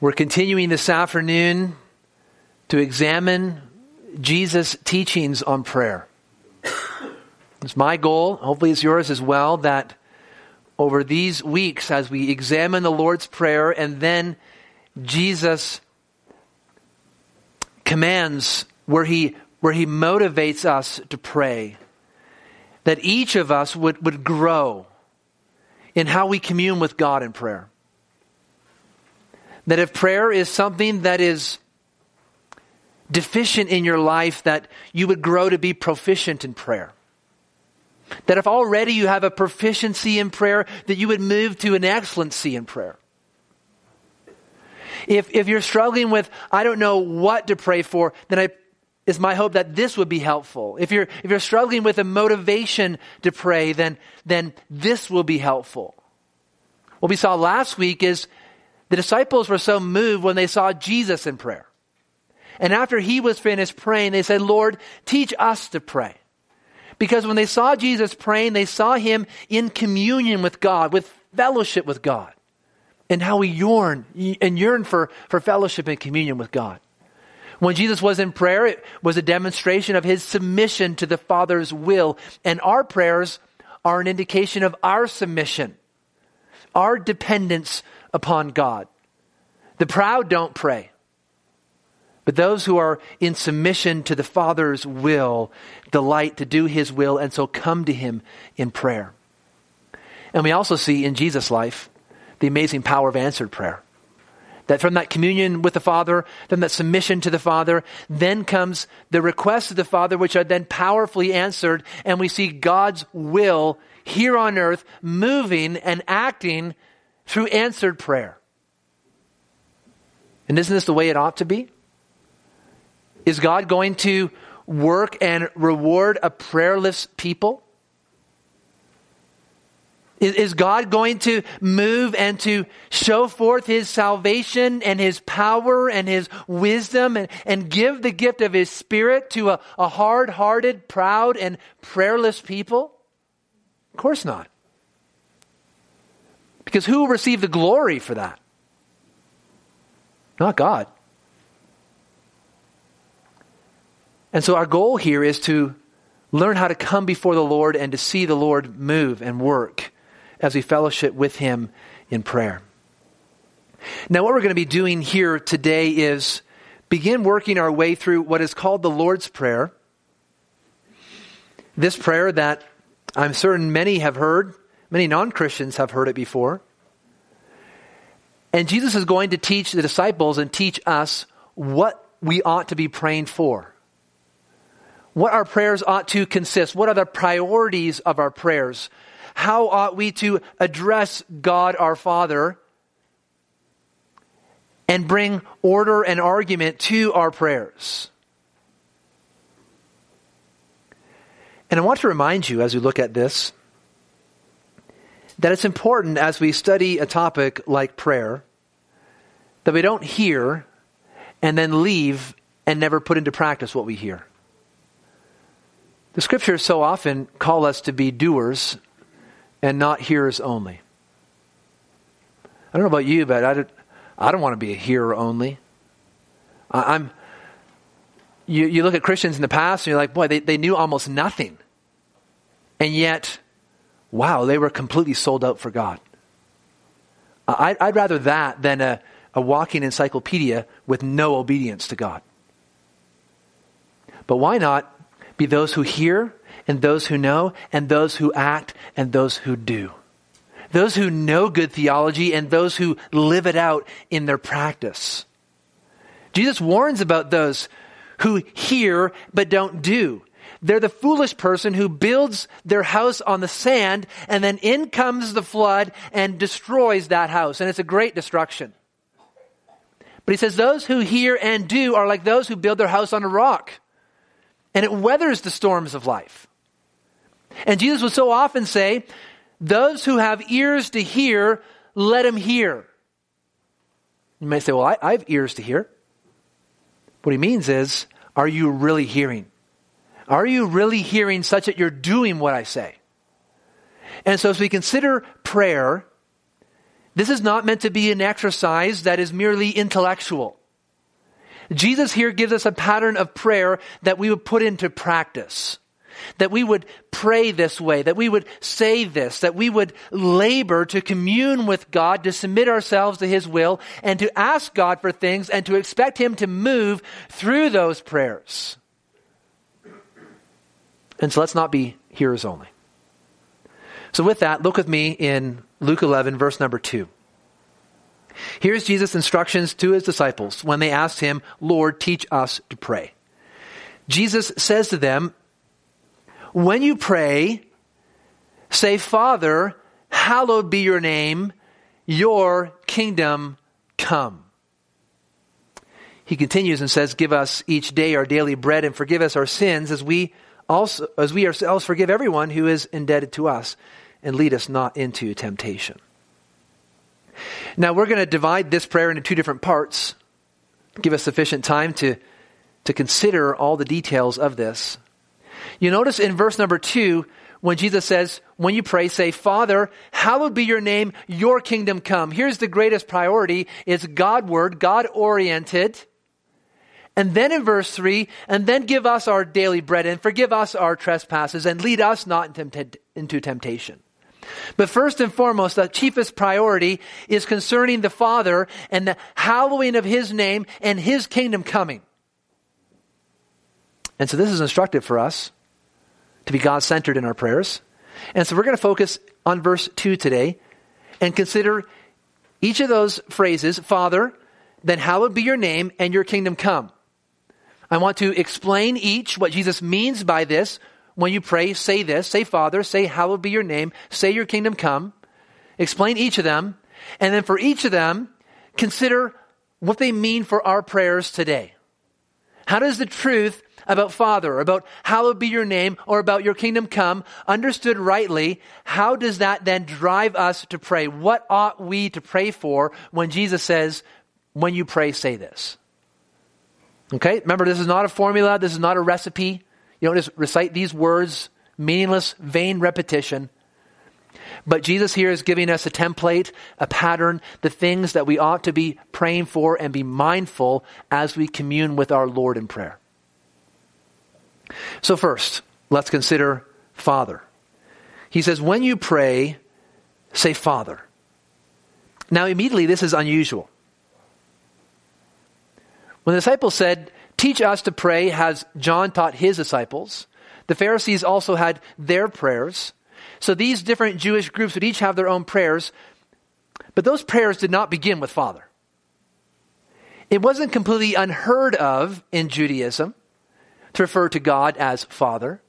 We're continuing this afternoon to examine Jesus' teachings on prayer. It's my goal, hopefully it's yours as well, that over these weeks as we examine the Lord's Prayer and then Jesus commands where he, where he motivates us to pray, that each of us would, would grow in how we commune with God in prayer. That if prayer is something that is deficient in your life, that you would grow to be proficient in prayer. That if already you have a proficiency in prayer, that you would move to an excellency in prayer. If, if you're struggling with, I don't know what to pray for, then I, is my hope that this would be helpful. If you're, if you're struggling with a motivation to pray, then, then this will be helpful. What we saw last week is the disciples were so moved when they saw Jesus in prayer. And after he was finished praying, they said, Lord, teach us to pray. Because when they saw Jesus praying, they saw him in communion with God, with fellowship with God, and how he yearned and yearned for, for fellowship and communion with God. When Jesus was in prayer, it was a demonstration of his submission to the Father's will. And our prayers are an indication of our submission, our dependence upon God. The proud don't pray. But those who are in submission to the Father's will delight to do His will and so come to Him in prayer. And we also see in Jesus' life the amazing power of answered prayer. That from that communion with the Father, from that submission to the Father, then comes the requests of the Father, which are then powerfully answered, and we see God's will here on earth moving and acting through answered prayer. And isn't this the way it ought to be? Is God going to work and reward a prayerless people? Is, God going to move and to show forth his salvation and his power and his wisdom and, and give the gift of his spirit to a, a hard hearted, proud, and prayerless people? Of course not. Because who will receive the glory for that? Not God. And so our goal here is to learn how to come before the Lord and to see the Lord move and work as we fellowship with Him in prayer. Now, what we're going to be doing here today is begin working our way through what is called the Lord's Prayer. This prayer that I'm certain many have heard, many non Christians have heard it before. And Jesus is going to teach the disciples and teach us what we ought to be praying for what our prayers ought to consist. What are the priorities of our prayers? How ought we to address God our Father and bring order and argument to our prayers? And I want to remind you as we look at this that it's important as we study a topic like prayer that we don't hear and then leave and never put into practice what we hear. The scriptures so often call us to be doers and not hearers only. I don't know about you, but I don't, I don't want to be a hearer only. I, am you, you look at Christians in the past and you're like, boy, they, they knew almost nothing. And yet, wow, they were completely sold out for God. I, I'd rather that than a, a walking encyclopedia with no obedience to God. But why not be those who hear and those who know and those who act and those who do. Those who know good theology and those who live it out in their practice. Jesus warns about those who hear but don't do. They're the foolish person who builds their house on the sand and then in comes the flood and destroys that house. And it's a great destruction. But he says those who hear and do are like those who build their house on a rock and it weathers the storms of life. And Jesus would so often say, Those who have ears to hear, let them hear. You may say, Well, I, I have ears to hear. What he means is, Are you really hearing? Are you really hearing such that you're doing what I say? And so, as we consider prayer, This is not meant to be an exercise that is merely intellectual. Jesus here gives us a pattern of prayer that we would put into practice. That we would pray this way, that we would say this, that we would labor to commune with God, to submit ourselves to His will, and to ask God for things and to expect Him to move through those prayers. And so let's not be hearers only. So, with that, look with me in Luke 11, verse number 2. Here's Jesus' instructions to his disciples when they asked him, Lord, teach us to pray. Jesus says to them, When you pray, say, Father, hallowed be your name, your kingdom come. He continues and says, Give us each day our daily bread and forgive us our sins as we also as we ourselves forgive everyone who is indebted to us, and lead us not into temptation. Now, we're going to divide this prayer into two different parts, give us sufficient time to, to consider all the details of this. You notice in verse number two, when Jesus says, when you pray, say, Father, hallowed be your name, your kingdom come. Here's the greatest priority. It's God-word, God-oriented. And then in verse 3, and then give us our daily bread and forgive us our trespasses and lead us not into temptation. But first and foremost, the chiefest priority is concerning the Father and the hallowing of His name and His kingdom coming. And so this is instructive for us to be God centered in our prayers. And so we're going to focus on verse 2 today and consider each of those phrases Father, then hallowed be your name, and your kingdom come. I want to explain each, what Jesus means by this, when you pray, say this, say Father, say hallowed be your name, say your kingdom come. Explain each of them. And then for each of them, consider what they mean for our prayers today. How does the truth about Father, about hallowed be your name, or about your kingdom come, understood rightly, how does that then drive us to pray? What ought we to pray for when Jesus says, when you pray, say this? Okay, remember, this is not a formula, this is not a recipe. You don't just recite these words, meaningless, vain repetition. But Jesus here is giving us a template, a pattern, the things that we ought to be praying for and be mindful as we commune with our Lord in prayer. So, first, let's consider Father. He says, when you pray, say Father. Now, immediately, this is unusual. When the disciples said, teach us to pray as John taught his disciples. The Pharisees also had their prayers. So these different Jewish groups would each have their own prayers, but those prayers did not begin with Father. It wasn't completely unheard of in Judaism to refer to God as Father,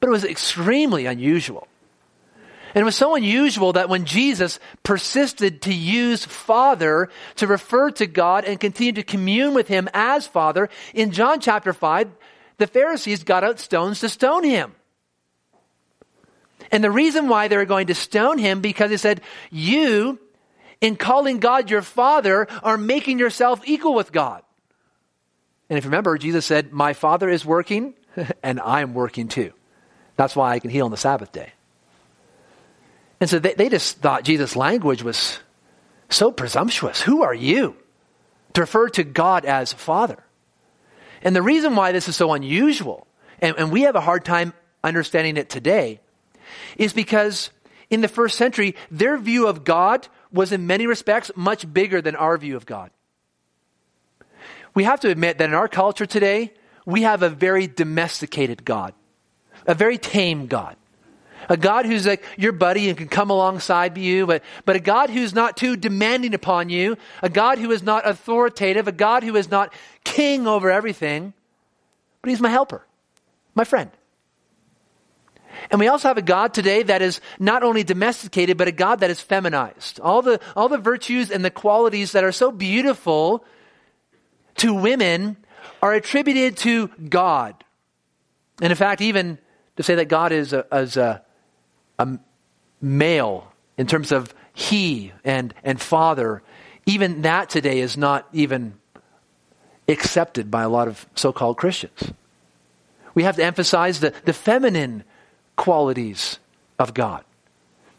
but it was extremely unusual. And it was so unusual that when Jesus persisted to use Father to refer to God and continue to commune with Him as Father, in John chapter 5, the Pharisees got out stones to stone Him. And the reason why they were going to stone Him, because they said, you, in calling God your Father, are making yourself equal with God. And if you remember, Jesus said, my Father is working, and I'm working too. That's why I can heal on the Sabbath day. And so they, they just thought Jesus' language was so presumptuous. Who are you to refer to God as Father? And the reason why this is so unusual, and, and we have a hard time understanding it today, is because in the first century, their view of God was in many respects much bigger than our view of God. We have to admit that in our culture today, we have a very domesticated God, a very tame God a God who's like your buddy and can come alongside you, but, but a God who's not too demanding upon you, a God who is not authoritative, a God who is not king over everything, but he's my helper, my friend. And we also have a God today that is not only domesticated, but a God that is feminized. All the, all the virtues and the qualities that are so beautiful to women are attributed to God. And in fact, even to say that God is a, is a, a male in terms of he and, and father, even that today is not even accepted by a lot of so called Christians. We have to emphasize the, the feminine qualities of God,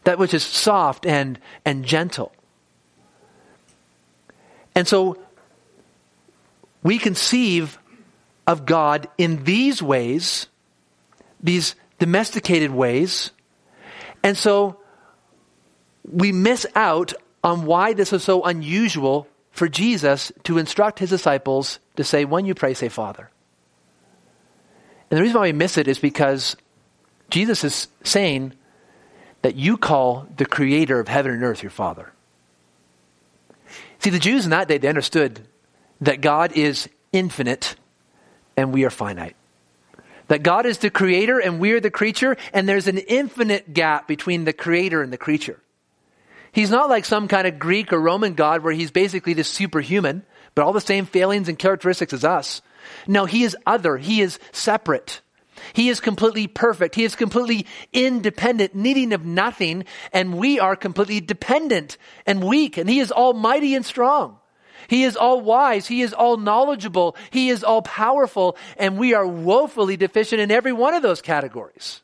that which is soft and, and gentle. And so we conceive of God in these ways, these domesticated ways. And so we miss out on why this is so unusual for Jesus to instruct his disciples to say, when you pray, say Father. And the reason why we miss it is because Jesus is saying that you call the creator of heaven and earth your Father. See, the Jews in that day, they understood that God is infinite and we are finite. That God is the creator and we are the creature, and there's an infinite gap between the creator and the creature. He's not like some kind of Greek or Roman God where he's basically this superhuman, but all the same failings and characteristics as us. No, he is other. He is separate. He is completely perfect. He is completely independent, needing of nothing, and we are completely dependent and weak, and he is almighty and strong. He is all wise. He is all knowledgeable. He is all powerful. And we are woefully deficient in every one of those categories.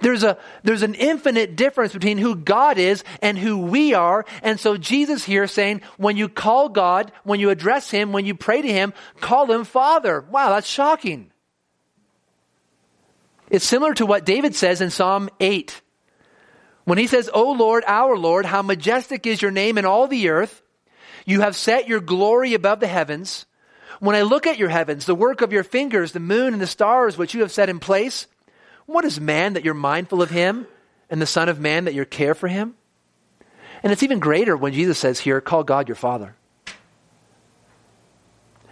There's a, there's an infinite difference between who God is and who we are. And so Jesus here saying, when you call God, when you address Him, when you pray to Him, call Him Father. Wow, that's shocking. It's similar to what David says in Psalm 8. When he says, O Lord, our Lord, how majestic is your name in all the earth. You have set your glory above the heavens. When I look at your heavens, the work of your fingers, the moon and the stars which you have set in place, what is man that you're mindful of him, and the Son of Man that you care for him? And it's even greater when Jesus says here, call God your Father.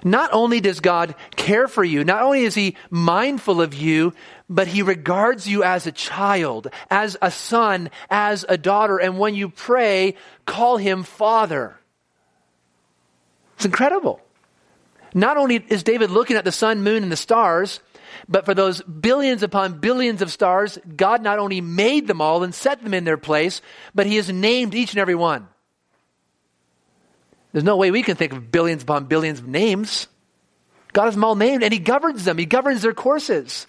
Not only does God care for you, not only is He mindful of you, but He regards you as a child, as a son, as a daughter. And when you pray, call Him Father. It's incredible. Not only is David looking at the sun, moon, and the stars, but for those billions upon billions of stars, God not only made them all and set them in their place, but He has named each and every one. There's no way we can think of billions upon billions of names. God has them all named, and He governs them, He governs their courses.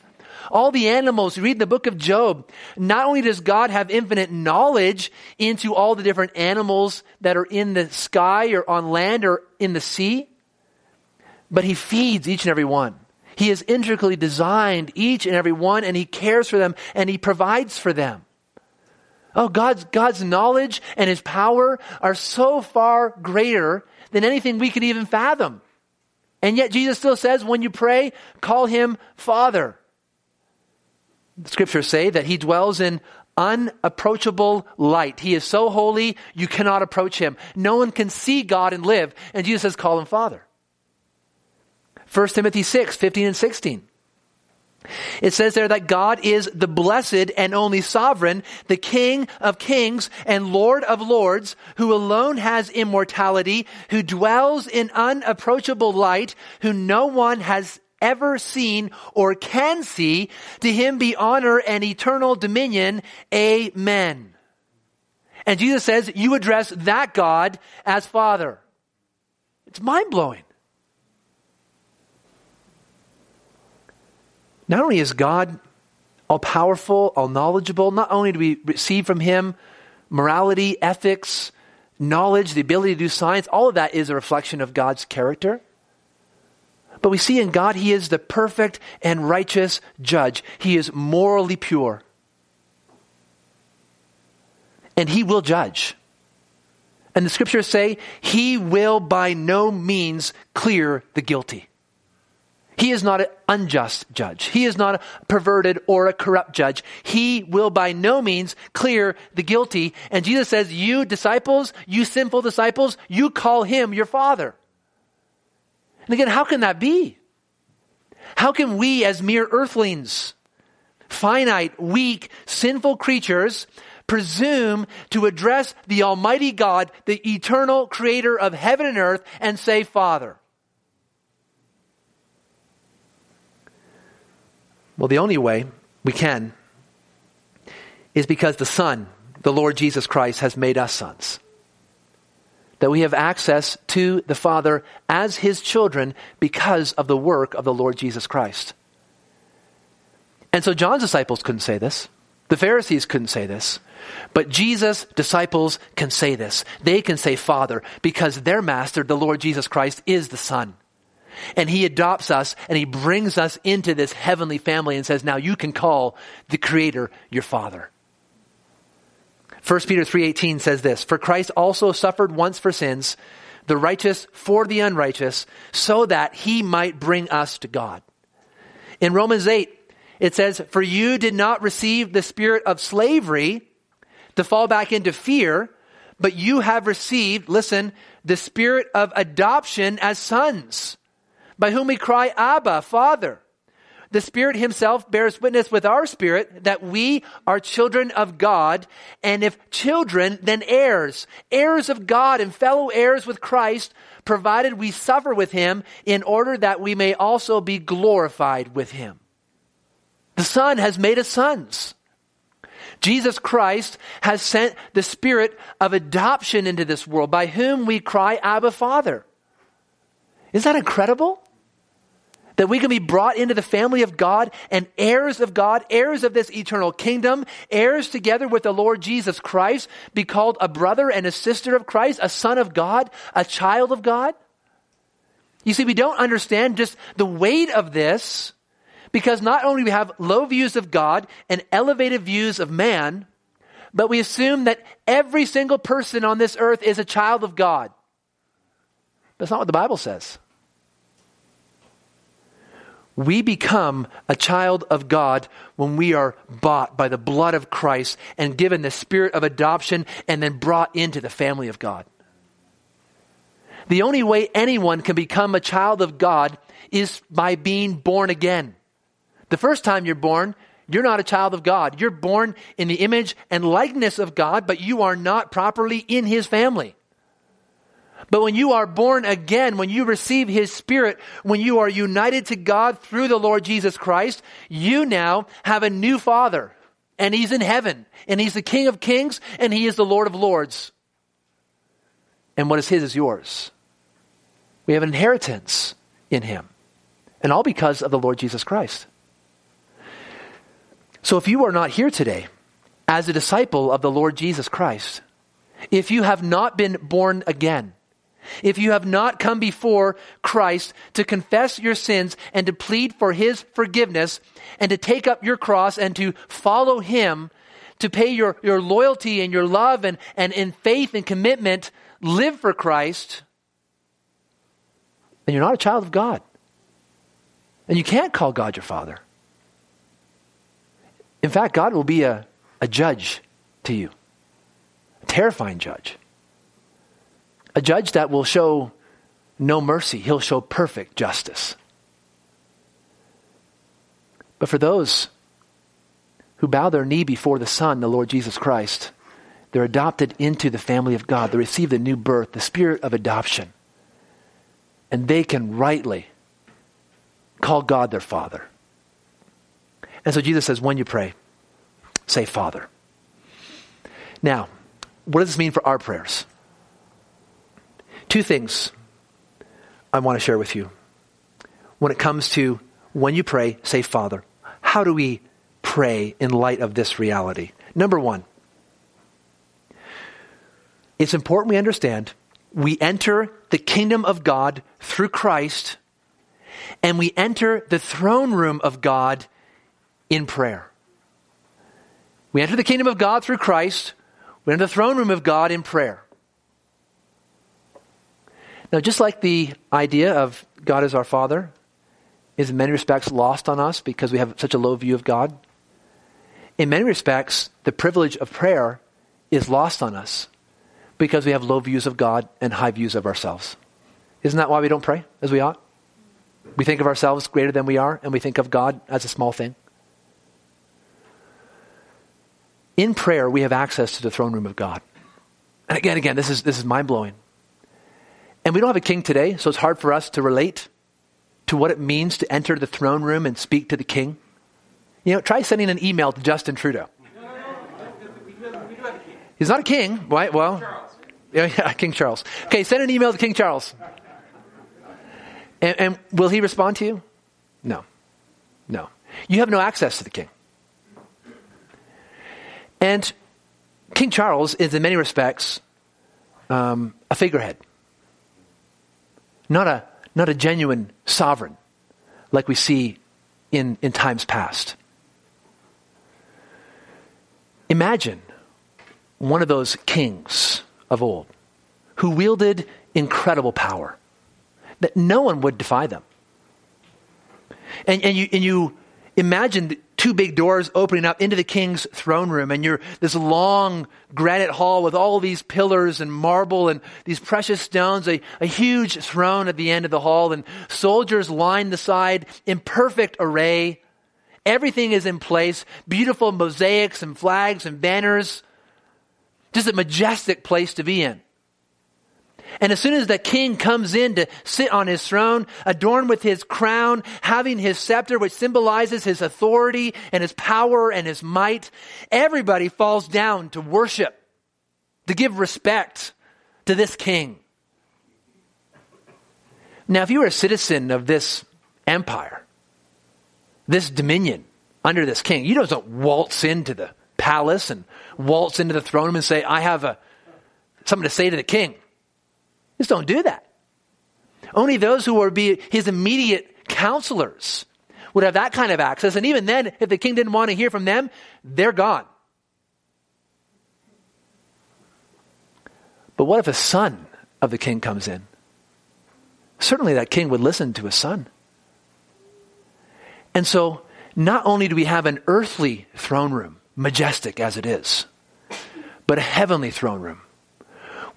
All the animals, read the book of Job, not only does God have infinite knowledge into all the different animals that are in the sky or on land or in the sea, but he feeds each and every one. He has intricately designed each and every one and he cares for them and he provides for them. Oh, God's, God's knowledge and his power are so far greater than anything we could even fathom. And yet Jesus still says, when you pray, call him Father scriptures say that he dwells in unapproachable light. He is so holy, you cannot approach him. No one can see God and live. And Jesus says, call him Father. 1 Timothy 6, 15 and 16. It says there that God is the blessed and only sovereign, the King of kings and Lord of lords, who alone has immortality, who dwells in unapproachable light, who no one has ever seen or can see. To him be honor and eternal dominion. Amen. And Jesus says, you address that God as Father. It's mind blowing. Not only is God all powerful, all knowledgeable, not only do we receive from Him morality, ethics, knowledge, the ability to do science, all of that is a reflection of God's character. But we see in God, He is the perfect and righteous judge. He is morally pure. And He will judge. And the scriptures say, He will by no means clear the guilty. He is not an unjust judge. He is not a perverted or a corrupt judge. He will by no means clear the guilty. And Jesus says, You disciples, you sinful disciples, you call him your father. And again, how can that be? How can we, as mere earthlings, finite, weak, sinful creatures, presume to address the Almighty God, the eternal creator of heaven and earth, and say, Father? Well, the only way we can is because the Son, the Lord Jesus Christ, has made us sons that we have access to the Father as His children because of the work of the Lord Jesus Christ. And so John's disciples couldn't say this. The Pharisees couldn't say this. But Jesus' disciples can say this. They can say Father because their master, the Lord Jesus Christ, is the Son. And he adopts us and he brings us into this heavenly family and says, now you can call the Creator your Father. 1 Peter 3:18 says this, "For Christ also suffered once for sins, the righteous for the unrighteous, so that he might bring us to God." In Romans 8, it says, For you did not receive the spirit of slavery to fall back into fear, but you have received, listen, the spirit of adoption as sons, by whom we cry, Abba, Father. The Spirit Himself bears witness with our spirit that we are children of God, and if children, then heirs, heirs of God and fellow heirs with Christ, provided we suffer with Him in order that we may also be glorified with Him. The Son has made us sons. Jesus Christ has sent the spirit of adoption into this world by whom we cry, Abba, Father. Isn't that incredible? That we can be brought into the family of God and heirs of God, heirs of this eternal kingdom, heirs together with the Lord Jesus Christ, be called a brother and a sister of Christ, a son of God, a child of God. You see, we don't understand just the weight of this because not only we have low views of God and elevated views of man, but we assume that every single person on this earth is a child of God. That's not what the Bible says. We become a child of God when we are bought by the blood of Christ and given the spirit of adoption and then brought into the family of God. The only way anyone can become a child of God is by being born again. The first time you're born, you're not a child of God. You're born in the image and likeness of God, but you are not properly in His family. But when you are born again, when you receive His Spirit, when you are united to God through the Lord Jesus Christ, you now have a new Father. And He's in heaven. And He's the King of kings. And He is the Lord of lords. And what is His is yours. We have an inheritance in Him. And all because of the Lord Jesus Christ. So if you are not here today as a disciple of the Lord Jesus Christ, if you have not been born again, if you have not come before Christ to confess your sins and to plead for his forgiveness and to take up your cross and to follow him, to pay your, your loyalty and your love and, and in faith and commitment, live for Christ, then you're not a child of God. And you can't call God your Father. In fact, God will be a, a judge to you, a terrifying judge. A judge that will show no mercy, he'll show perfect justice. But for those who bow their knee before the Son, the Lord Jesus Christ, they're adopted into the family of God. They receive the new birth, the spirit of adoption. And they can rightly call God their Father. And so Jesus says, when you pray, say Father. Now, what does this mean for our prayers? Two things I want to share with you. When it comes to when you pray, say Father. How do we pray in light of this reality? Number one, it's important we understand we enter the kingdom of God through Christ, and we enter the throne room of God in prayer. We enter the kingdom of God through Christ. We enter the throne room of God in prayer. Now, just like the idea of God as our Father is in many respects lost on us because we have such a low view of God, in many respects, the privilege of prayer is lost on us because we have low views of God and high views of ourselves. Isn't that why we don't pray as we ought? We think of ourselves greater than we are, and we think of God as a small thing. in prayer, we have access to the throne room of God. And again, again, this is, this is mind blowing. And we don't have a king today, so it's hard for us to relate to what it means to enter the throne room and speak to the king. You know, try sending an email to Justin Trudeau. He's not a king, right? Well, yeah, yeah, King Charles. Okay, send an email to King Charles. And, and will he respond to you? No. No. You have no access to the king. And King Charles is, in many respects, um, a figurehead, not a, not a genuine sovereign like we see in, in times past. Imagine one of those kings of old who wielded incredible power, that no one would defy them. And, and, you, and you imagine two big doors opening up into the king's throne room, and you're this long granite hall with all these pillars and marble and these precious stones, a, a huge throne at the end of the hall, and soldiers line the side in perfect array. Everything is in place, beautiful mosaics and flags and banners. Just a majestic place to be in. And as soon as the king comes in to sit on his throne, adorned with his crown, having his scepter, which symbolizes his authority and his power and his might, everybody falls down to worship, to give respect to this king. Now, if you were a citizen of this empire, this dominion under this king, you don't waltz into the palace and waltz into the throne room and say, I have a, something to say to the king. Just don't do that. Only those who would be his immediate counselors would have that kind of access. And even then, if the king didn't want to hear from them, they're gone. But what if a son of the king comes in? Certainly that king would listen to his son. And so, not only do we have an earthly throne room, majestic as it is, but a heavenly throne room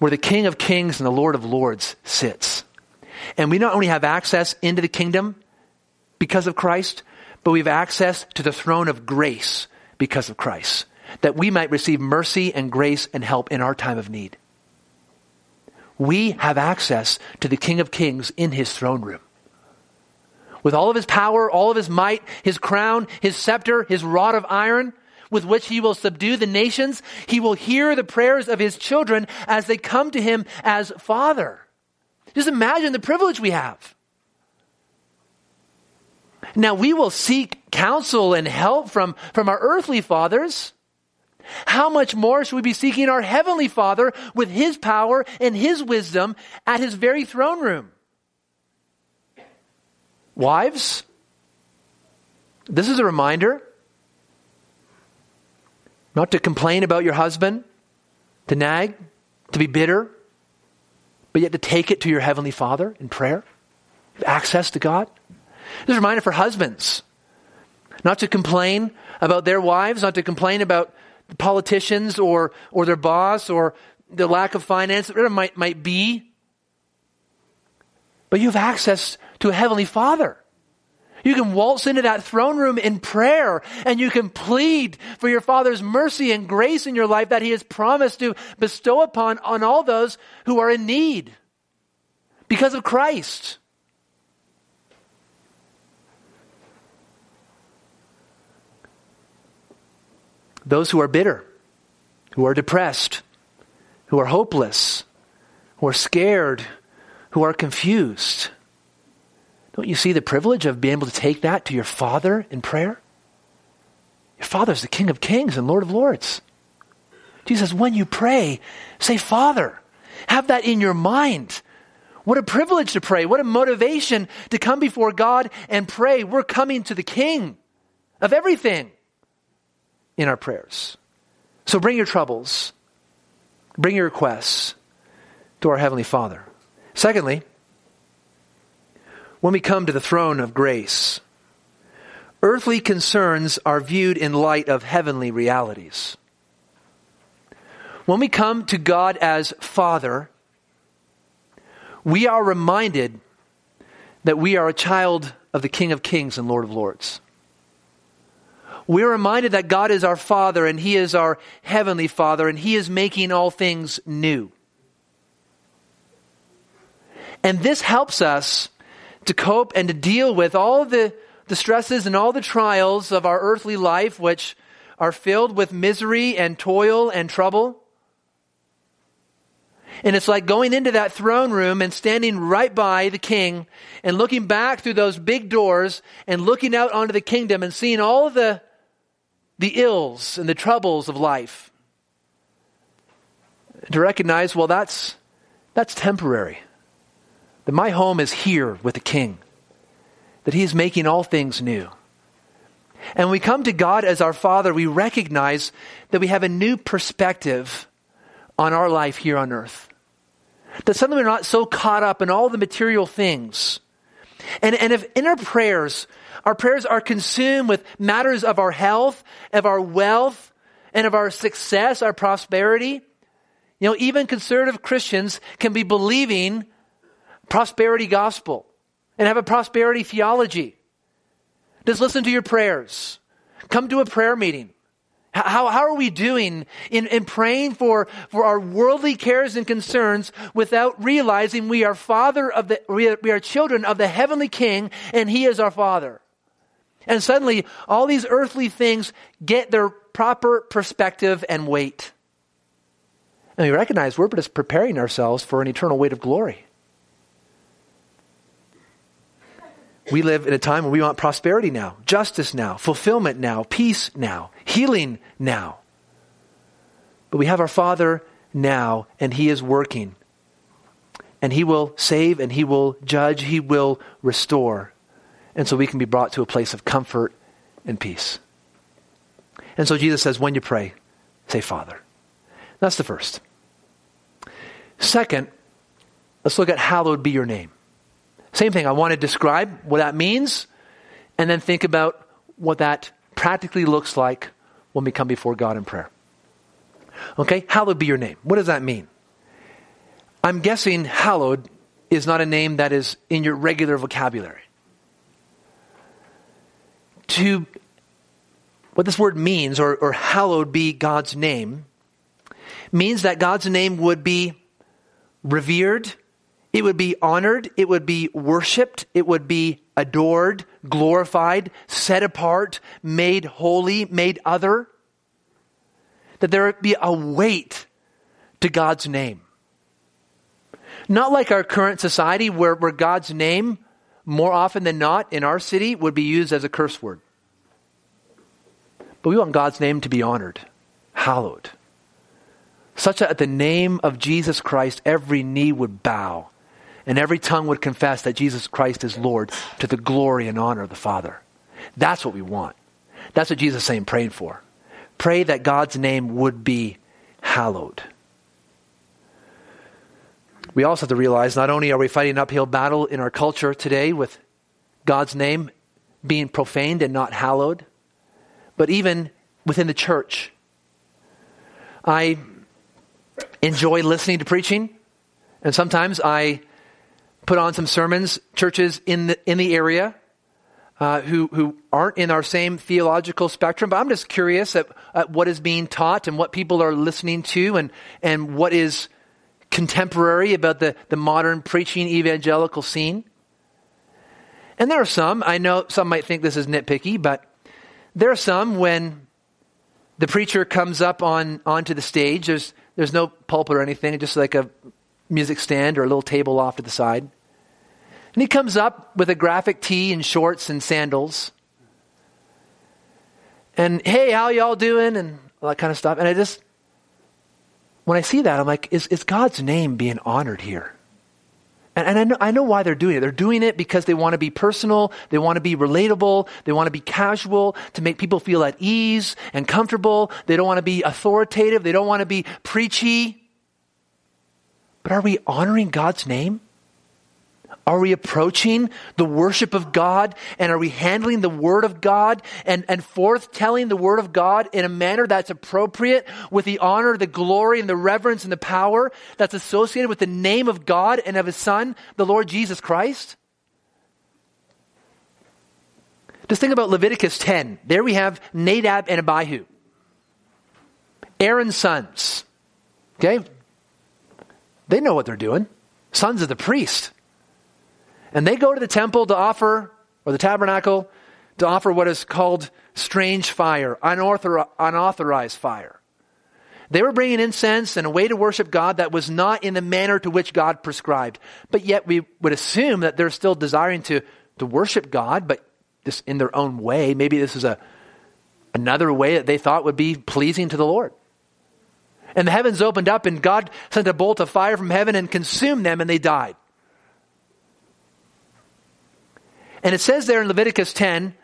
where the King of Kings and the Lord of Lords sits. And we not only have access into the kingdom because of Christ, but we have access to the throne of grace because of Christ, that we might receive mercy and grace and help in our time of need. We have access to the King of Kings in his throne room. With all of his power, all of his might, his crown, his scepter, his rod of iron, with which he will subdue the nations. He will hear the prayers of his children as they come to him as Father. Just imagine the privilege we have. Now, we will seek counsel and help from, from our earthly fathers. How much more should we be seeking our heavenly Father with his power and his wisdom at his very throne room? Wives, this is a reminder not to complain about your husband, to nag, to be bitter, but yet to take it to your Heavenly Father in prayer. access to God. This is a reminder for husbands not to complain about their wives, not to complain about politicians or, or their boss or the lack of finance, whatever it might, might be. But you have access to a Heavenly Father. You can waltz into that throne room in prayer and you can plead for your Father's mercy and grace in your life that He has promised to bestow upon on all those who are in need because of Christ. Those who are bitter, who are depressed, who are hopeless, who are scared, who are confused don't you see the privilege of being able to take that to your Father in prayer? Your Father is the King of Kings and Lord of Lords. Jesus, when you pray, say, Father. Have that in your mind. What a privilege to pray. What a motivation to come before God and pray. We're coming to the King of everything in our prayers. So bring your troubles, bring your requests to our Heavenly Father. Secondly, when we come to the throne of grace. Earthly concerns are viewed in light of heavenly realities. When we come to God as Father, we are reminded that we are a child of the King of Kings and Lord of Lords. We're reminded that God is our Father and He is our Heavenly Father and He is making all things new. And this helps us to cope and to deal with all the, the stresses and all the trials of our earthly life, which are filled with misery and toil and trouble. And it's like going into that throne room and standing right by the king and looking back through those big doors and looking out onto the kingdom and seeing all the, the ills and the troubles of life. To recognize, well, that's, that's temporary. That my home is here with the King. That He is making all things new. And when we come to God as our Father, we recognize that we have a new perspective on our life here on earth. That suddenly we're not so caught up in all the material things. And, and if in our prayers, our prayers are consumed with matters of our health, of our wealth, and of our success, our prosperity, you know, even conservative Christians can be believing prosperity gospel and have a prosperity theology. Just listen to your prayers. Come to a prayer meeting. How, how are we doing in, in praying for, for our worldly cares and concerns without realizing we are father of the, we are, we are children of the heavenly king and he is our father? And suddenly all these earthly things get their proper perspective and weight. And we recognize we're just preparing ourselves for an eternal weight of glory. We live in a time where we want prosperity now, justice now, fulfillment now, peace now, healing now. But we have our Father now, and He is working. And He will save, and He will judge, He will restore. And so we can be brought to a place of comfort and peace. And so Jesus says, when you pray, say Father. That's the first. Second, let's look at hallowed be your name. Same thing. I want to describe what that means and then think about what that practically looks like when we come before God in prayer. Okay? Hallowed be your name. What does that mean? I'm guessing hallowed is not a name that is in your regular vocabulary. To what this word means, or, or hallowed be God's name, means that God's name would be revered, it would be honored, it would be worshiped, it would be adored, glorified, set apart, made holy, made other. That there would be a weight to God's name. Not like our current society where, where God's name, more often than not in our city, would be used as a curse word. But we want God's name to be honored, hallowed, such that at the name of Jesus Christ every knee would bow and every tongue would confess that Jesus Christ is Lord to the glory and honor of the Father. That's what we want. That's what Jesus is saying, praying for. Pray that God's name would be hallowed. We also have to realize not only are we fighting an uphill battle in our culture today with God's name being profaned and not hallowed, but even within the church. I enjoy listening to preaching, and sometimes I put on some sermons, churches in the, in the area uh, who, who aren't in our same theological spectrum, but I'm just curious at, at what is being taught and what people are listening to and, and what is contemporary about the, the modern preaching evangelical scene. And there are some, I know some might think this is nitpicky, but there are some when the preacher comes up on onto the stage, there's, there's no pulpit or anything, just like a music stand or a little table off to the side. And he comes up with a graphic tee and shorts and sandals. And hey, how y'all doing? And all that kind of stuff. And I just, when I see that, I'm like, is, is God's name being honored here? And, and I, know, I know why they're doing it. They're doing it because they want to be personal, they want to be relatable, they want to be casual, to make people feel at ease and comfortable. They don't want to be authoritative, they don't want to be preachy. But are we honoring God's name? Are we approaching the worship of God and are we handling the Word of God and, and forth telling the Word of God in a manner that's appropriate with the honor, the glory, and the reverence and the power that's associated with the name of God and of His Son, the Lord Jesus Christ? Just think about Leviticus 10. There we have Nadab and Abihu, Aaron's sons. Okay? They know what they're doing. Sons of the priest. And they go to the temple to offer, or the tabernacle, to offer what is called strange fire, unauthor- unauthorized fire. They were bringing incense and a way to worship God that was not in the manner to which God prescribed. But yet we would assume that they're still desiring to, to worship God, but just in their own way. Maybe this is a another way that they thought would be pleasing to the Lord. And the heavens opened up, and God sent a bolt of fire from heaven and consumed them, and they died. And it says there in Leviticus 10,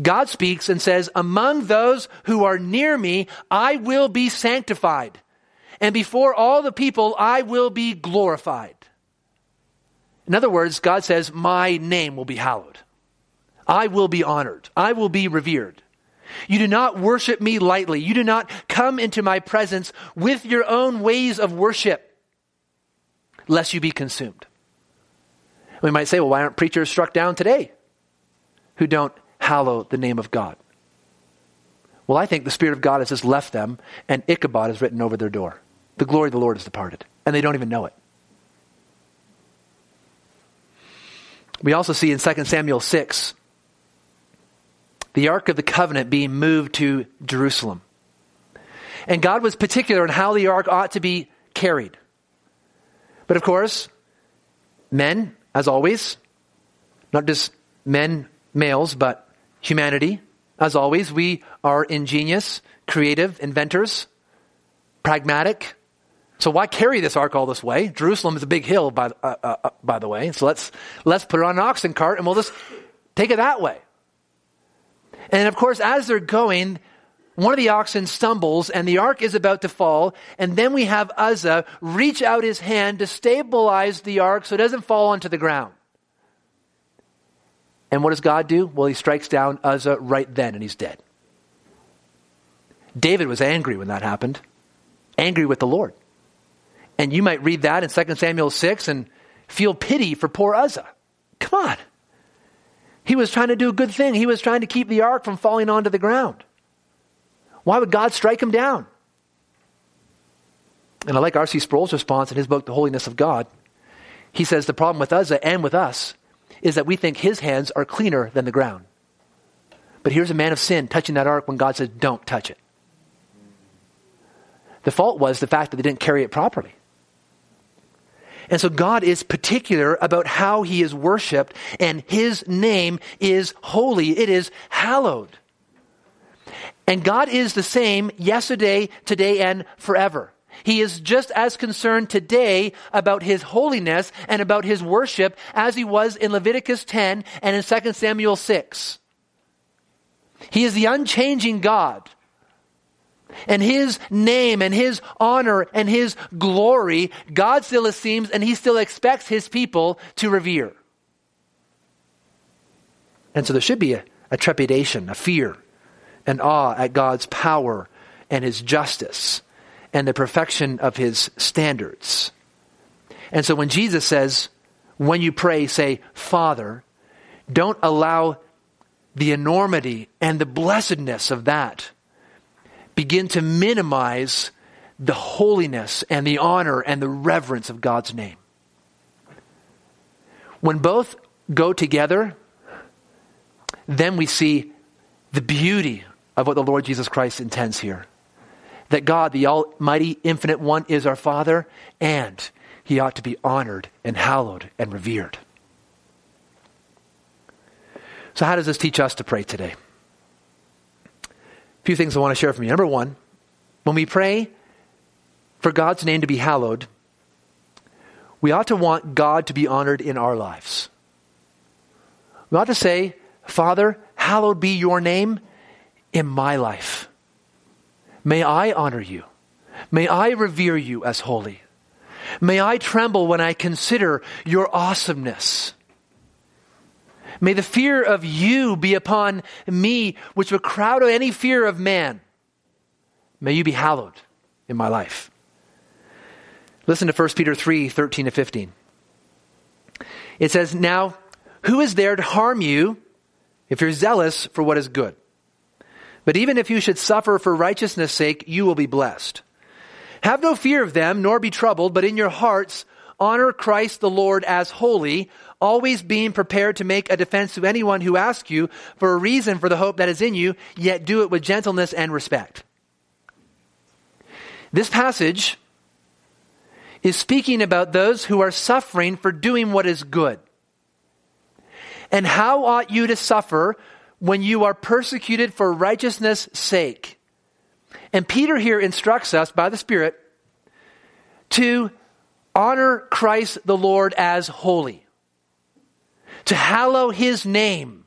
God speaks and says, Among those who are near me, I will be sanctified. And before all the people, I will be glorified. In other words, God says, My name will be hallowed. I will be honored. I will be revered. You do not worship me lightly. You do not come into my presence with your own ways of worship, lest you be consumed. We might say, well, why aren't preachers struck down today who don't hallow the name of God? Well, I think the Spirit of God has just left them and Ichabod is written over their door. The glory of the Lord has departed, and they don't even know it. We also see in 2 Samuel 6 the Ark of the Covenant being moved to Jerusalem. And God was particular in how the Ark ought to be carried. But of course, men, as always, not just men, males, but humanity, as always, we are ingenious, creative, inventors, pragmatic. So why carry this ark all this way? Jerusalem is a big hill, by, uh, uh, uh by the way. So let's, let's put it on an oxen cart and we'll just take it that way. And of course, as they're going, one of the oxen stumbles and the ark is about to fall. And then we have Uzzah reach out his hand to stabilize the ark so it doesn't fall onto the ground. And what does God do? Well, he strikes down Uzzah right then and he's dead. David was angry when that happened, angry with the Lord. And you might read that in 2 Samuel 6 and feel pity for poor Uzzah. Come on. He was trying to do a good thing. He was trying to keep the ark from falling onto the ground. Why would God strike him down? And I like R.C. Sproul's response in his book, The Holiness of God. He says the problem with Uzzah and with us is that we think his hands are cleaner than the ground. But here's a man of sin touching that ark when God says, don't touch it. The fault was the fact that they didn't carry it properly. And so God is particular about how he is worshiped, and his name is holy. It is hallowed. And God is the same yesterday, today, and forever. He is just as concerned today about his holiness and about his worship as he was in Leviticus 10 and in 2 Samuel 6. He is the unchanging God and his name and his honor and his glory, God still esteems and he still expects his people to revere. And so there should be a, a trepidation, a fear, an awe at God's power and his justice and the perfection of his standards. And so when Jesus says, when you pray, say, Father, don't allow the enormity and the blessedness of that begin to minimize the holiness and the honor and the reverence of God's name. When both go together, then we see the beauty of what the Lord Jesus Christ intends here. That God, the Almighty, Infinite One, is our Father, and He ought to be honored and hallowed and revered. So, how does this teach us to pray today? A few things I want to share from you. Number one, when we pray for God's name to be hallowed, we ought to want God to be honored in our lives. We ought to say, Father, hallowed be your name in my life. May I honor you. May I revere you as holy. May I tremble when I consider your awesomeness. May the fear of you be upon me, which would crowd out any fear of man. May you be hallowed in my life. Listen to 1 Peter 3 13 to 15. It says, Now, who is there to harm you if you're zealous for what is good? But even if you should suffer for righteousness' sake, you will be blessed. Have no fear of them, nor be troubled, but in your hearts honor Christ the Lord as holy always being prepared to make a defense to anyone who asks you for a reason for the hope that is in you, yet do it with gentleness and respect. This passage is speaking about those who are suffering for doing what is good. And how ought you to suffer when you are persecuted for righteousness' sake. And Peter here instructs us by the Spirit to honor Christ the Lord as holy, to hallow his name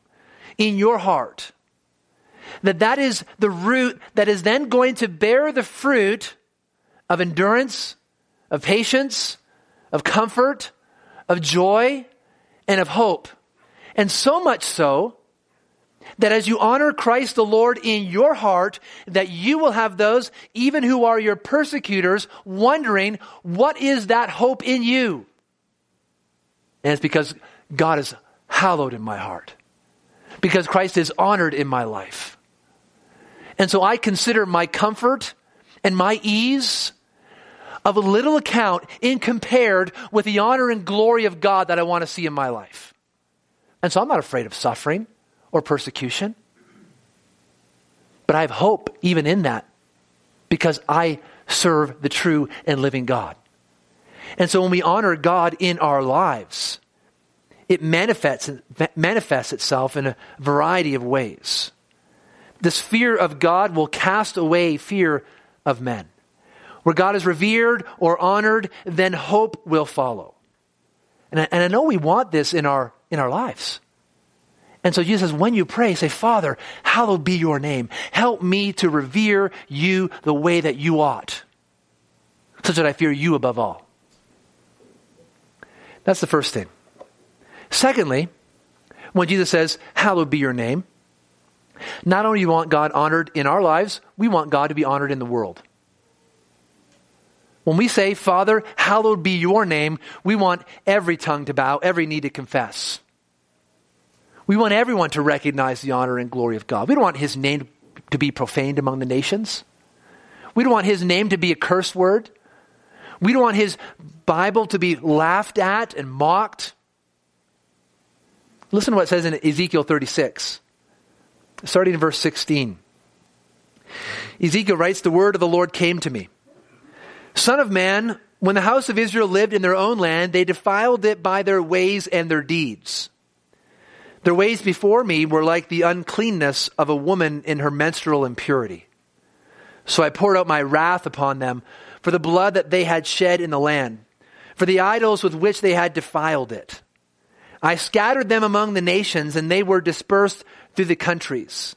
in your heart. That that is the root that is then going to bear the fruit of endurance, of patience, of comfort, of joy, and of hope. And so much so that as you honor Christ the Lord in your heart, that you will have those, even who are your persecutors, wondering, what is that hope in you? And it's because God is hallowed in my heart. Because Christ is honored in my life. And so I consider my comfort and my ease of a little account in compared with the honor and glory of God that I want to see in my life. And so I'm not afraid of suffering or persecution. But I have hope even in that because I serve the true and living God. And so when we honor God in our lives, it manifests, manifests itself in a variety of ways. This fear of God will cast away fear of men. Where God is revered or honored, then hope will follow. And I, and I know we want this in our, in our lives. And so Jesus says, when you pray, say, Father, hallowed be your name. Help me to revere you the way that you ought, such that I fear you above all. That's the first thing. Secondly, when Jesus says, hallowed be your name, not only do we want God honored in our lives, we want God to be honored in the world. When we say, Father, hallowed be your name, we want every tongue to bow, every knee to confess. We want everyone to recognize the honor and glory of God. We don't want his name to be profaned among the nations. We don't want his name to be a curse word. We don't want his Bible to be laughed at and mocked. Listen to what it says in Ezekiel 36, starting in verse 16. Ezekiel writes, The word of the Lord came to me. Son of man, when the house of Israel lived in their own land, they defiled it by their ways and their deeds. Their ways before me were like the uncleanness of a woman in her menstrual impurity. So I poured out my wrath upon them for the blood that they had shed in the land, for the idols with which they had defiled it. I scattered them among the nations, and they were dispersed through the countries.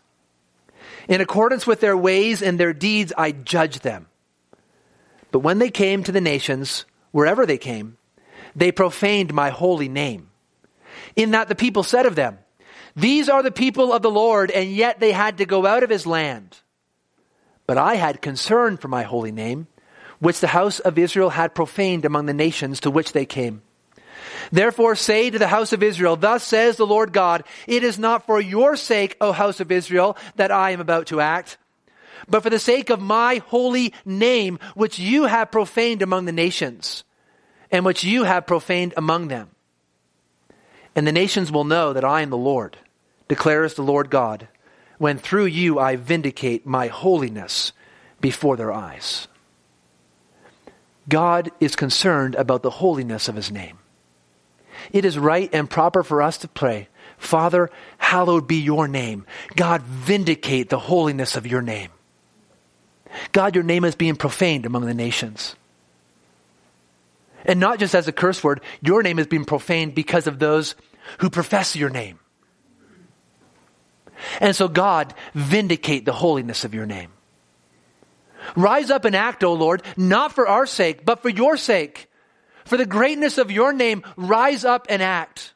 In accordance with their ways and their deeds, I judged them. But when they came to the nations, wherever they came, they profaned my holy name in that the people said of them, These are the people of the Lord, and yet they had to go out of his land. But I had concern for my holy name, which the house of Israel had profaned among the nations to which they came. Therefore say to the house of Israel, Thus says the Lord God, It is not for your sake, O house of Israel, that I am about to act, but for the sake of my holy name, which you have profaned among the nations, and which you have profaned among them. And the nations will know that I am the Lord, declares the Lord God, when through you I vindicate my holiness before their eyes. God is concerned about the holiness of his name. It is right and proper for us to pray, Father, hallowed be your name. God, vindicate the holiness of your name. God, your name is being profaned among the nations. And not just as a curse word, your name is being profaned because of those who profess your name. And so, God, vindicate the holiness of your name. Rise up and act, O Lord, not for our sake, but for your sake. For the greatness of your name, rise up and act.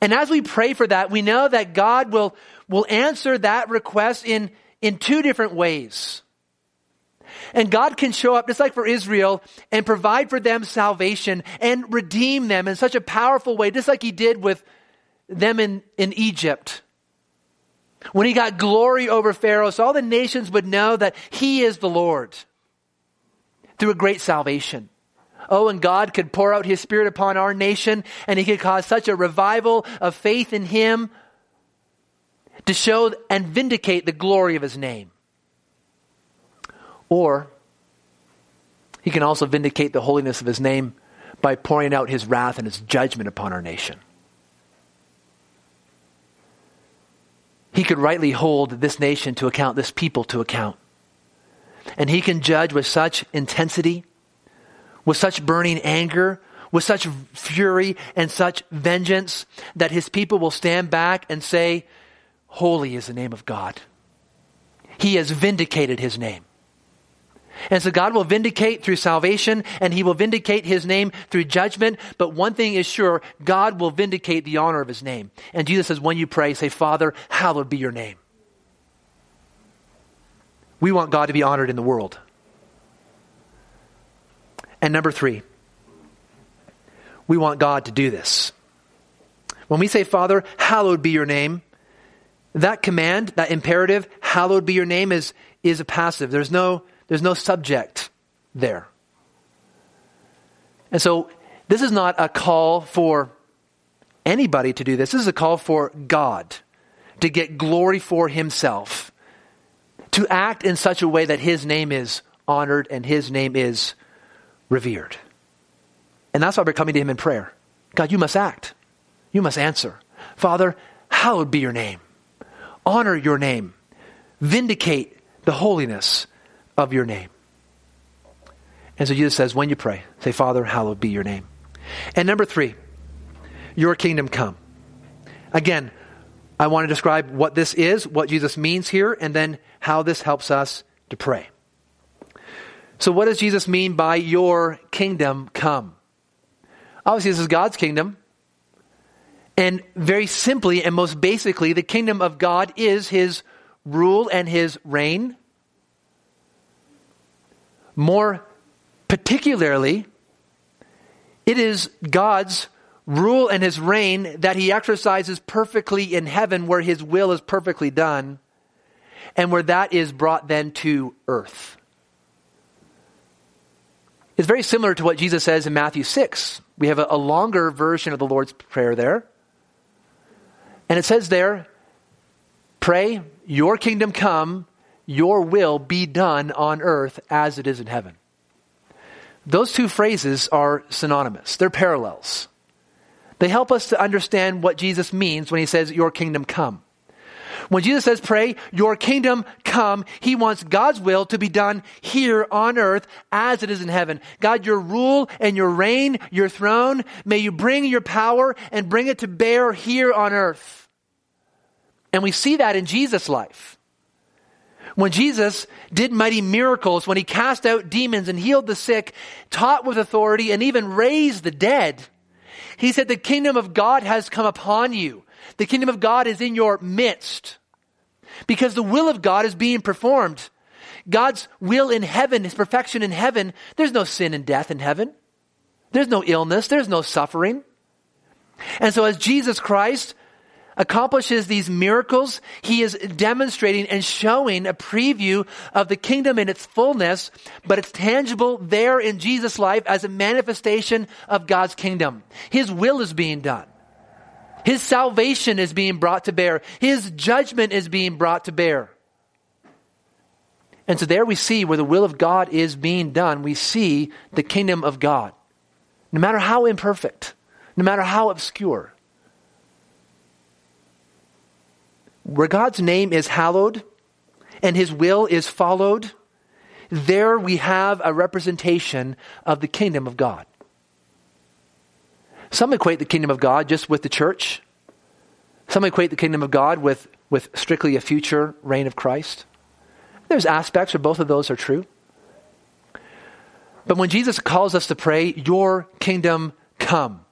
And as we pray for that, we know that God will, will answer that request in, in two different ways. And God can show up just like for Israel and provide for them salvation and redeem them in such a powerful way, just like he did with them in, in Egypt. When he got glory over Pharaoh, so all the nations would know that he is the Lord through a great salvation. Oh, and God could pour out his spirit upon our nation and he could cause such a revival of faith in him to show and vindicate the glory of his name. Or he can also vindicate the holiness of his name by pouring out his wrath and his judgment upon our nation. he could rightly hold this nation to account, this people to account. And he can judge with such intensity, with such burning anger, with such fury and such vengeance that his people will stand back and say, Holy is the name of God. He has vindicated his name. And so God will vindicate through salvation and he will vindicate his name through judgment. But one thing is sure, God will vindicate the honor of his name. And Jesus says, when you pray, say, Father, hallowed be your name. We want God to be honored in the world. And number three, we want God to do this. When we say, Father, hallowed be your name, that command, that imperative, hallowed be your name, is, is a passive. There's no, there's no subject there. And so this is not a call for anybody to do this. This is a call for God to get glory for himself, to act in such a way that his name is honored and his name is revered. And that's why we're coming to him in prayer. God, you must act. You must answer. Father, hallowed be your name. Honor your name. Vindicate the holiness of your name. And so Jesus says, when you pray, say, Father, hallowed be your name. And number three, your kingdom come. Again, I want to describe what this is, what Jesus means here, and then how this helps us to pray. So, what does Jesus mean by your kingdom come? Obviously, this is God's kingdom. And very simply and most basically, the kingdom of God is his rule and his reign. More particularly, it is God's rule and his reign that he exercises perfectly in heaven where his will is perfectly done and where that is brought then to earth. It's very similar to what Jesus says in Matthew 6. We have a, a longer version of the Lord's Prayer there. And it says there, pray, your kingdom come, your will be done on earth as it is in heaven. Those two phrases are synonymous. They're parallels. They help us to understand what Jesus means when he says, Your kingdom come. When Jesus says, Pray, your kingdom come, he wants God's will to be done here on earth as it is in heaven. God, your rule and your reign, your throne, may you bring your power and bring it to bear here on earth. And we see that in Jesus' life. When Jesus did mighty miracles, when he cast out demons and healed the sick, taught with authority, and even raised the dead, he said, The kingdom of God has come upon you. The kingdom of God is in your midst. Because the will of God is being performed. God's will in heaven, his perfection in heaven, there's no sin and death in heaven. There's no illness, there's no suffering. And so as Jesus Christ accomplishes these miracles, he is demonstrating and showing a preview of the kingdom in its fullness, but it's tangible there in Jesus' life as a manifestation of God's kingdom. His will is being done. His salvation is being brought to bear. His judgment is being brought to bear. And so there we see where the will of God is being done. We see the kingdom of God. No matter how imperfect, no matter how obscure, where God's name is hallowed and his will is followed, there we have a representation of the kingdom of God. Some equate the kingdom of God just with the church. Some equate the kingdom of God with, with strictly a future reign of Christ. There's aspects where both of those are true. But when Jesus calls us to pray, Your kingdom come,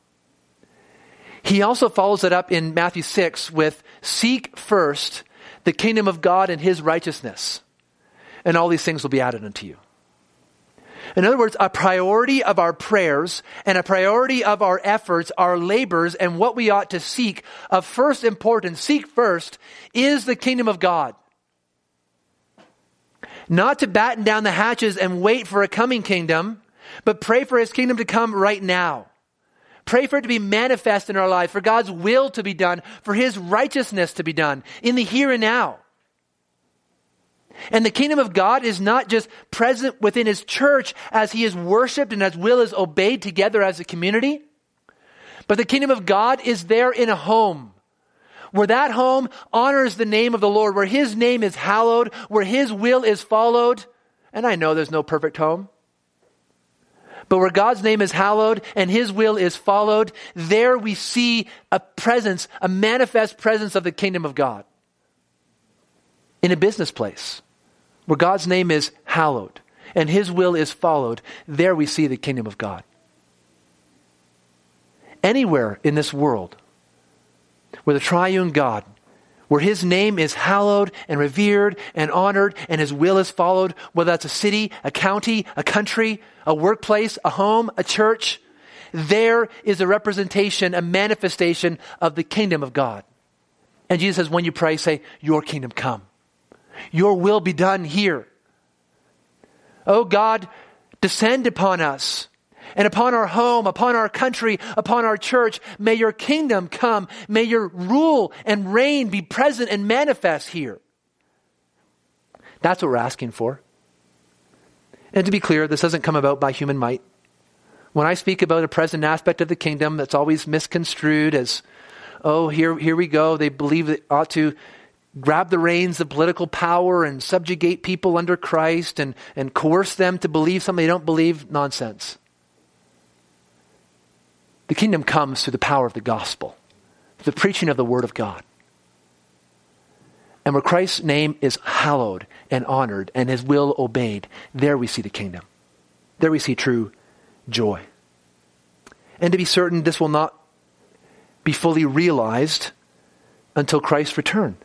he also follows it up in Matthew 6 with seek first the kingdom of God and his righteousness, and all these things will be added unto you. In other words, a priority of our prayers and a priority of our efforts, our labors, and what we ought to seek of first importance, seek first, is the kingdom of God. Not to batten down the hatches and wait for a coming kingdom, but pray for his kingdom to come right now. Pray for it to be manifest in our life, for God's will to be done, for His righteousness to be done in the here and now. And the kingdom of God is not just present within His church as He is worshiped and as will is obeyed together as a community, but the kingdom of God is there in a home where that home honors the name of the Lord, where his name is hallowed, where his will is followed. And I know there's no perfect home. But where God's name is hallowed and his will is followed, there we see a presence, a manifest presence of the kingdom of God. In a business place, where God's name is hallowed and his will is followed, there we see the kingdom of God. Anywhere in this world where the triune God, where his name is hallowed and revered and honored and his will is followed, whether that's a city, a county, a country, a workplace, a home, a church, there is a representation, a manifestation of the kingdom of God. And Jesus says, when you pray, say, Your kingdom come. Your will be done here. Oh God, descend upon us and upon our home, upon our country, upon our church. May your kingdom come. May your rule and reign be present and manifest here. That's what we're asking for. And to be clear, this doesn't come about by human might. When I speak about a present aspect of the kingdom, that's always misconstrued as, oh, here, here we go. They believe they ought to grab the reins of political power and subjugate people under Christ and, and coerce them to believe something they don't believe. Nonsense. The kingdom comes through the power of the gospel, the preaching of the word of God. And where Christ's name is hallowed and honored and his will obeyed, there we see the kingdom. There we see true joy. And to be certain, this will not be fully realized until Christ's return.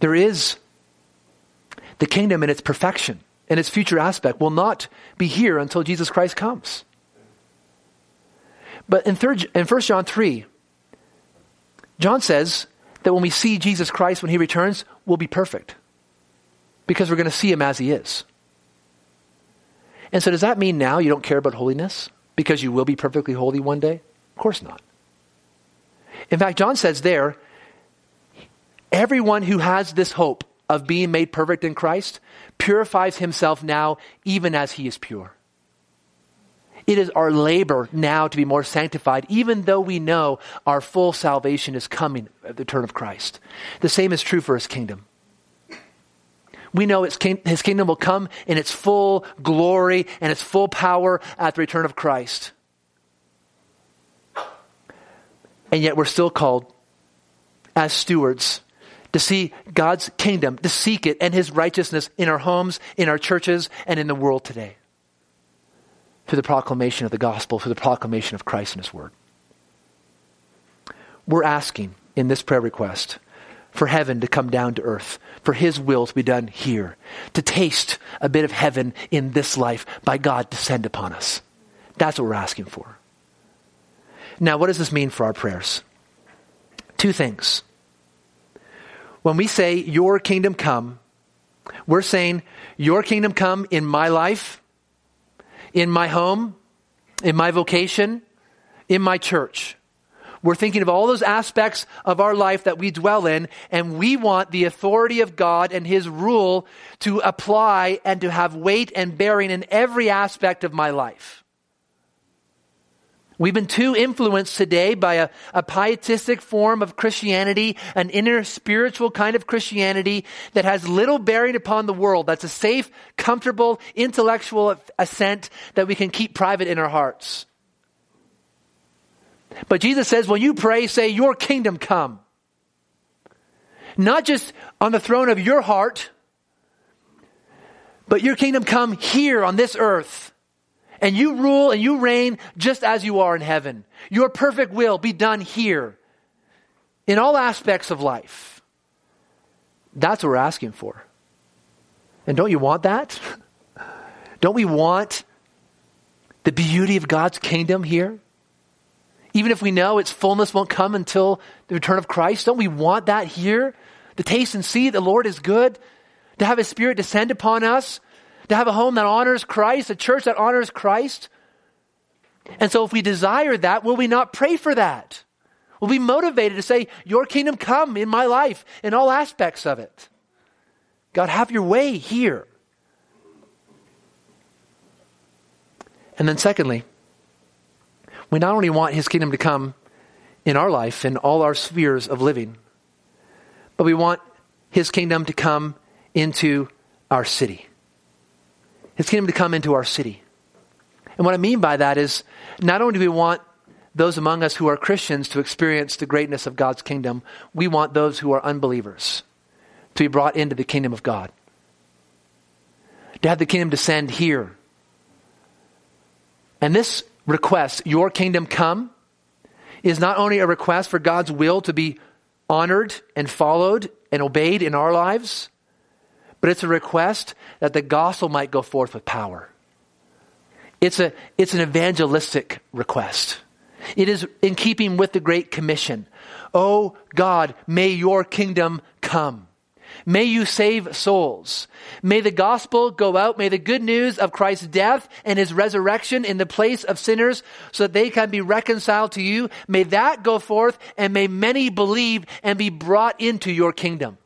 There is the kingdom in its perfection and its future aspect will not be here until Jesus Christ comes. But in, third, in 1 John 3, John says that when we see Jesus Christ when he returns, we'll be perfect because we're going to see him as he is. And so, does that mean now you don't care about holiness because you will be perfectly holy one day? Of course not. In fact, John says there Everyone who has this hope of being made perfect in Christ purifies himself now even as he is pure. It is our labor now to be more sanctified, even though we know our full salvation is coming at the turn of Christ. The same is true for his kingdom. We know his kingdom will come in its full glory and its full power at the return of Christ. And yet we're still called as stewards to see God's kingdom, to seek it and his righteousness in our homes, in our churches, and in the world today. Through the proclamation of the gospel, through the proclamation of Christ and his word. We're asking in this prayer request for heaven to come down to earth, for his will to be done here, to taste a bit of heaven in this life by God descend upon us. That's what we're asking for. Now, what does this mean for our prayers? Two things. When we say, Your kingdom come, we're saying, Your kingdom come in my life, in my home, in my vocation, in my church. We're thinking of all those aspects of our life that we dwell in, and we want the authority of God and His rule to apply and to have weight and bearing in every aspect of my life. We've been too influenced today by a, a, pietistic form of Christianity, an inner spiritual kind of Christianity that has little bearing upon the world. That's a safe, comfortable, intellectual assent that we can keep private in our hearts. But Jesus says, when you pray, say, Your kingdom come. Not just on the throne of your heart, but your kingdom come here on this earth and you rule and you reign just as you are in heaven. Your perfect will be done here in all aspects of life. That's what we're asking for. And don't you want that? Don't we want the beauty of God's kingdom here? Even if we know its fullness won't come until the return of Christ, don't we want that here? To taste and see the Lord is good, to have His Spirit descend upon us, to have a home that honors Christ, a church that honors Christ. And so, if we desire that, will we not pray for that? Will We'll be motivated to say, Your kingdom come in my life, in all aspects of it. God, have your way here. And then, secondly, we not only want his kingdom to come in our life, in all our spheres of living. But we want His kingdom to come into our city. His kingdom to come into our city. And what I mean by that is not only do we want those among us who are Christians to experience the greatness of God's kingdom, we want those who are unbelievers to be brought into the kingdom of God. To have the kingdom descend here. And this request, your kingdom come, is not only a request for God's will to be honored and followed and obeyed in our lives, but it's a request that the gospel might go forth with power. It's, a, it's an evangelistic request. It is in keeping with the Great Commission. Oh God, may your kingdom come. May you save souls. May the gospel go out. May the good news of Christ's death and his resurrection in the place of sinners so that they can be reconciled to you. May that go forth and may many believe and be brought into your kingdom.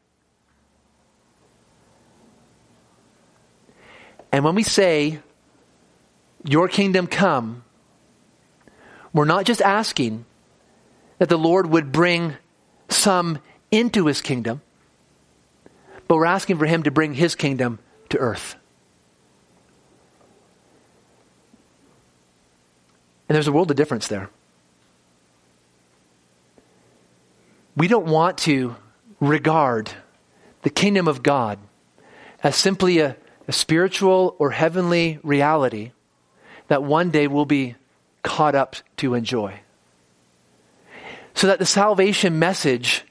And when we say, Your kingdom come, we're not just asking that the Lord would bring some into his kingdom, but we're asking for him to bring his kingdom to earth. And there's a world of difference there. We don't want to regard the kingdom of God as simply a, a spiritual or heavenly reality that one day we'll be caught up to enjoy. So that the salvation message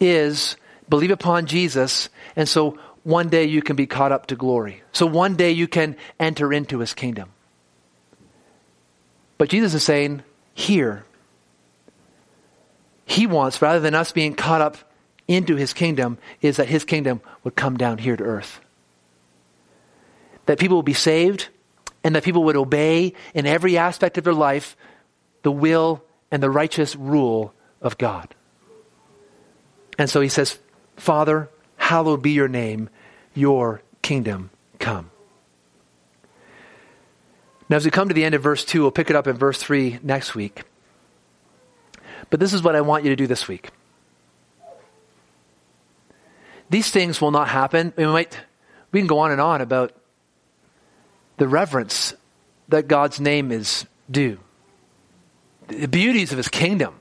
is believe upon Jesus, and so one day you can be caught up to glory. So one day you can enter into his kingdom. But Jesus is saying, here, he wants, rather than us being caught up into his kingdom, is that his kingdom would come down here to earth. That people will be saved, and that people would obey in every aspect of their life the will and the righteous rule of God. And so he says, Father, hallowed be your name, your kingdom come. Now, as we come to the end of verse 2, we'll pick it up in verse 3 next week. But this is what I want you to do this week. These things will not happen. We might we can go on and on about the reverence that God's name is due. The beauties of his kingdom.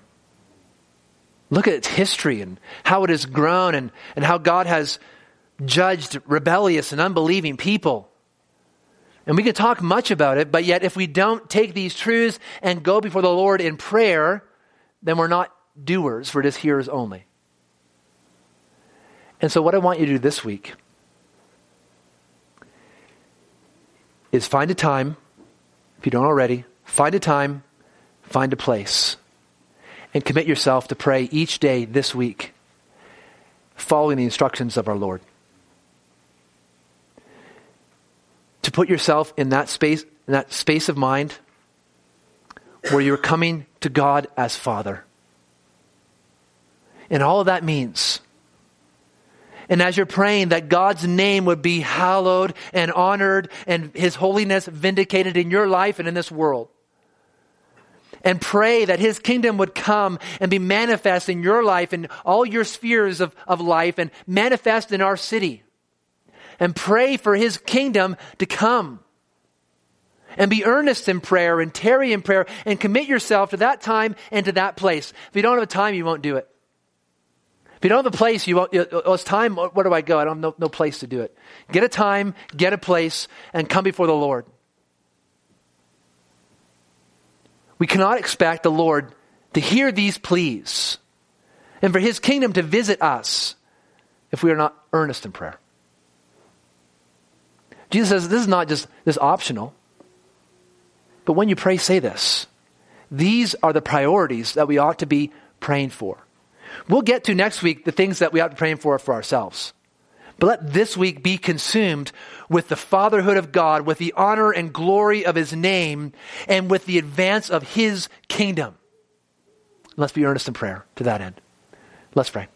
Look at its history and how it has grown and, and how God has judged rebellious and unbelieving people. And we can talk much about it, but yet if we don't take these truths and go before the Lord in prayer, then we're not doers, we're just hearers only. And so, what I want you to do this week is find a time, if you don't already, find a time, find a place and commit yourself to pray each day this week, following the instructions of our Lord. To put yourself in that space, in that space of mind where you're coming to God as Father. And all of that means and as you're praying that God's name would be hallowed and honored and his holiness vindicated in your life and in this world and pray that his kingdom would come and be manifest in your life and all your spheres of, of life and manifest in our city. And pray for his kingdom to come. And be earnest in prayer and tarry in prayer and commit yourself to that time and to that place. If you don't have a time, you won't do it. You don't have a place, you won't, oh, it's time, where do I go? I don't have no, no place to do it. Get a time, get a place, and come before the Lord. We cannot expect the Lord to hear these pleas and for his kingdom to visit us if we are not earnest in prayer. Jesus says this is not just this optional. But when you pray, say this. These are the priorities that we ought to be praying for. We'll get to next week the things that we ought to be praying for for ourselves. But let this week be consumed with the fatherhood of God, with the honor and glory of his name, and with the advance of his kingdom. Let's be earnest in prayer to that end. Let's pray.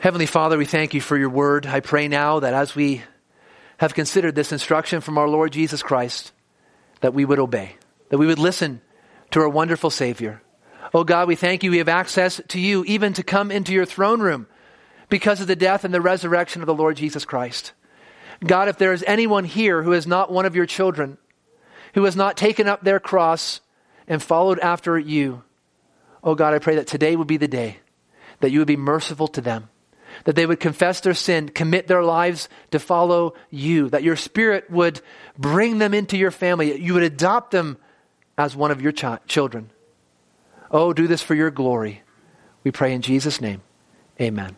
Heavenly Father, we thank you for your word. I pray now that as we have considered this instruction from our Lord Jesus Christ, that we would obey, that we would listen to our wonderful Savior. Oh God, we thank you. We have access to you, even to come into your throne room because of the death and the resurrection of the Lord Jesus Christ. God, if there is anyone here who is not one of your children, who has not taken up their cross and followed after you, oh God, I pray that today would be the day that you would be merciful to them, that they would confess their sin, commit their lives to follow you, that your Spirit would bring them into your family, you would adopt them as one of your ch- children. Oh, do this for your glory. We pray in Jesus' name. Amen.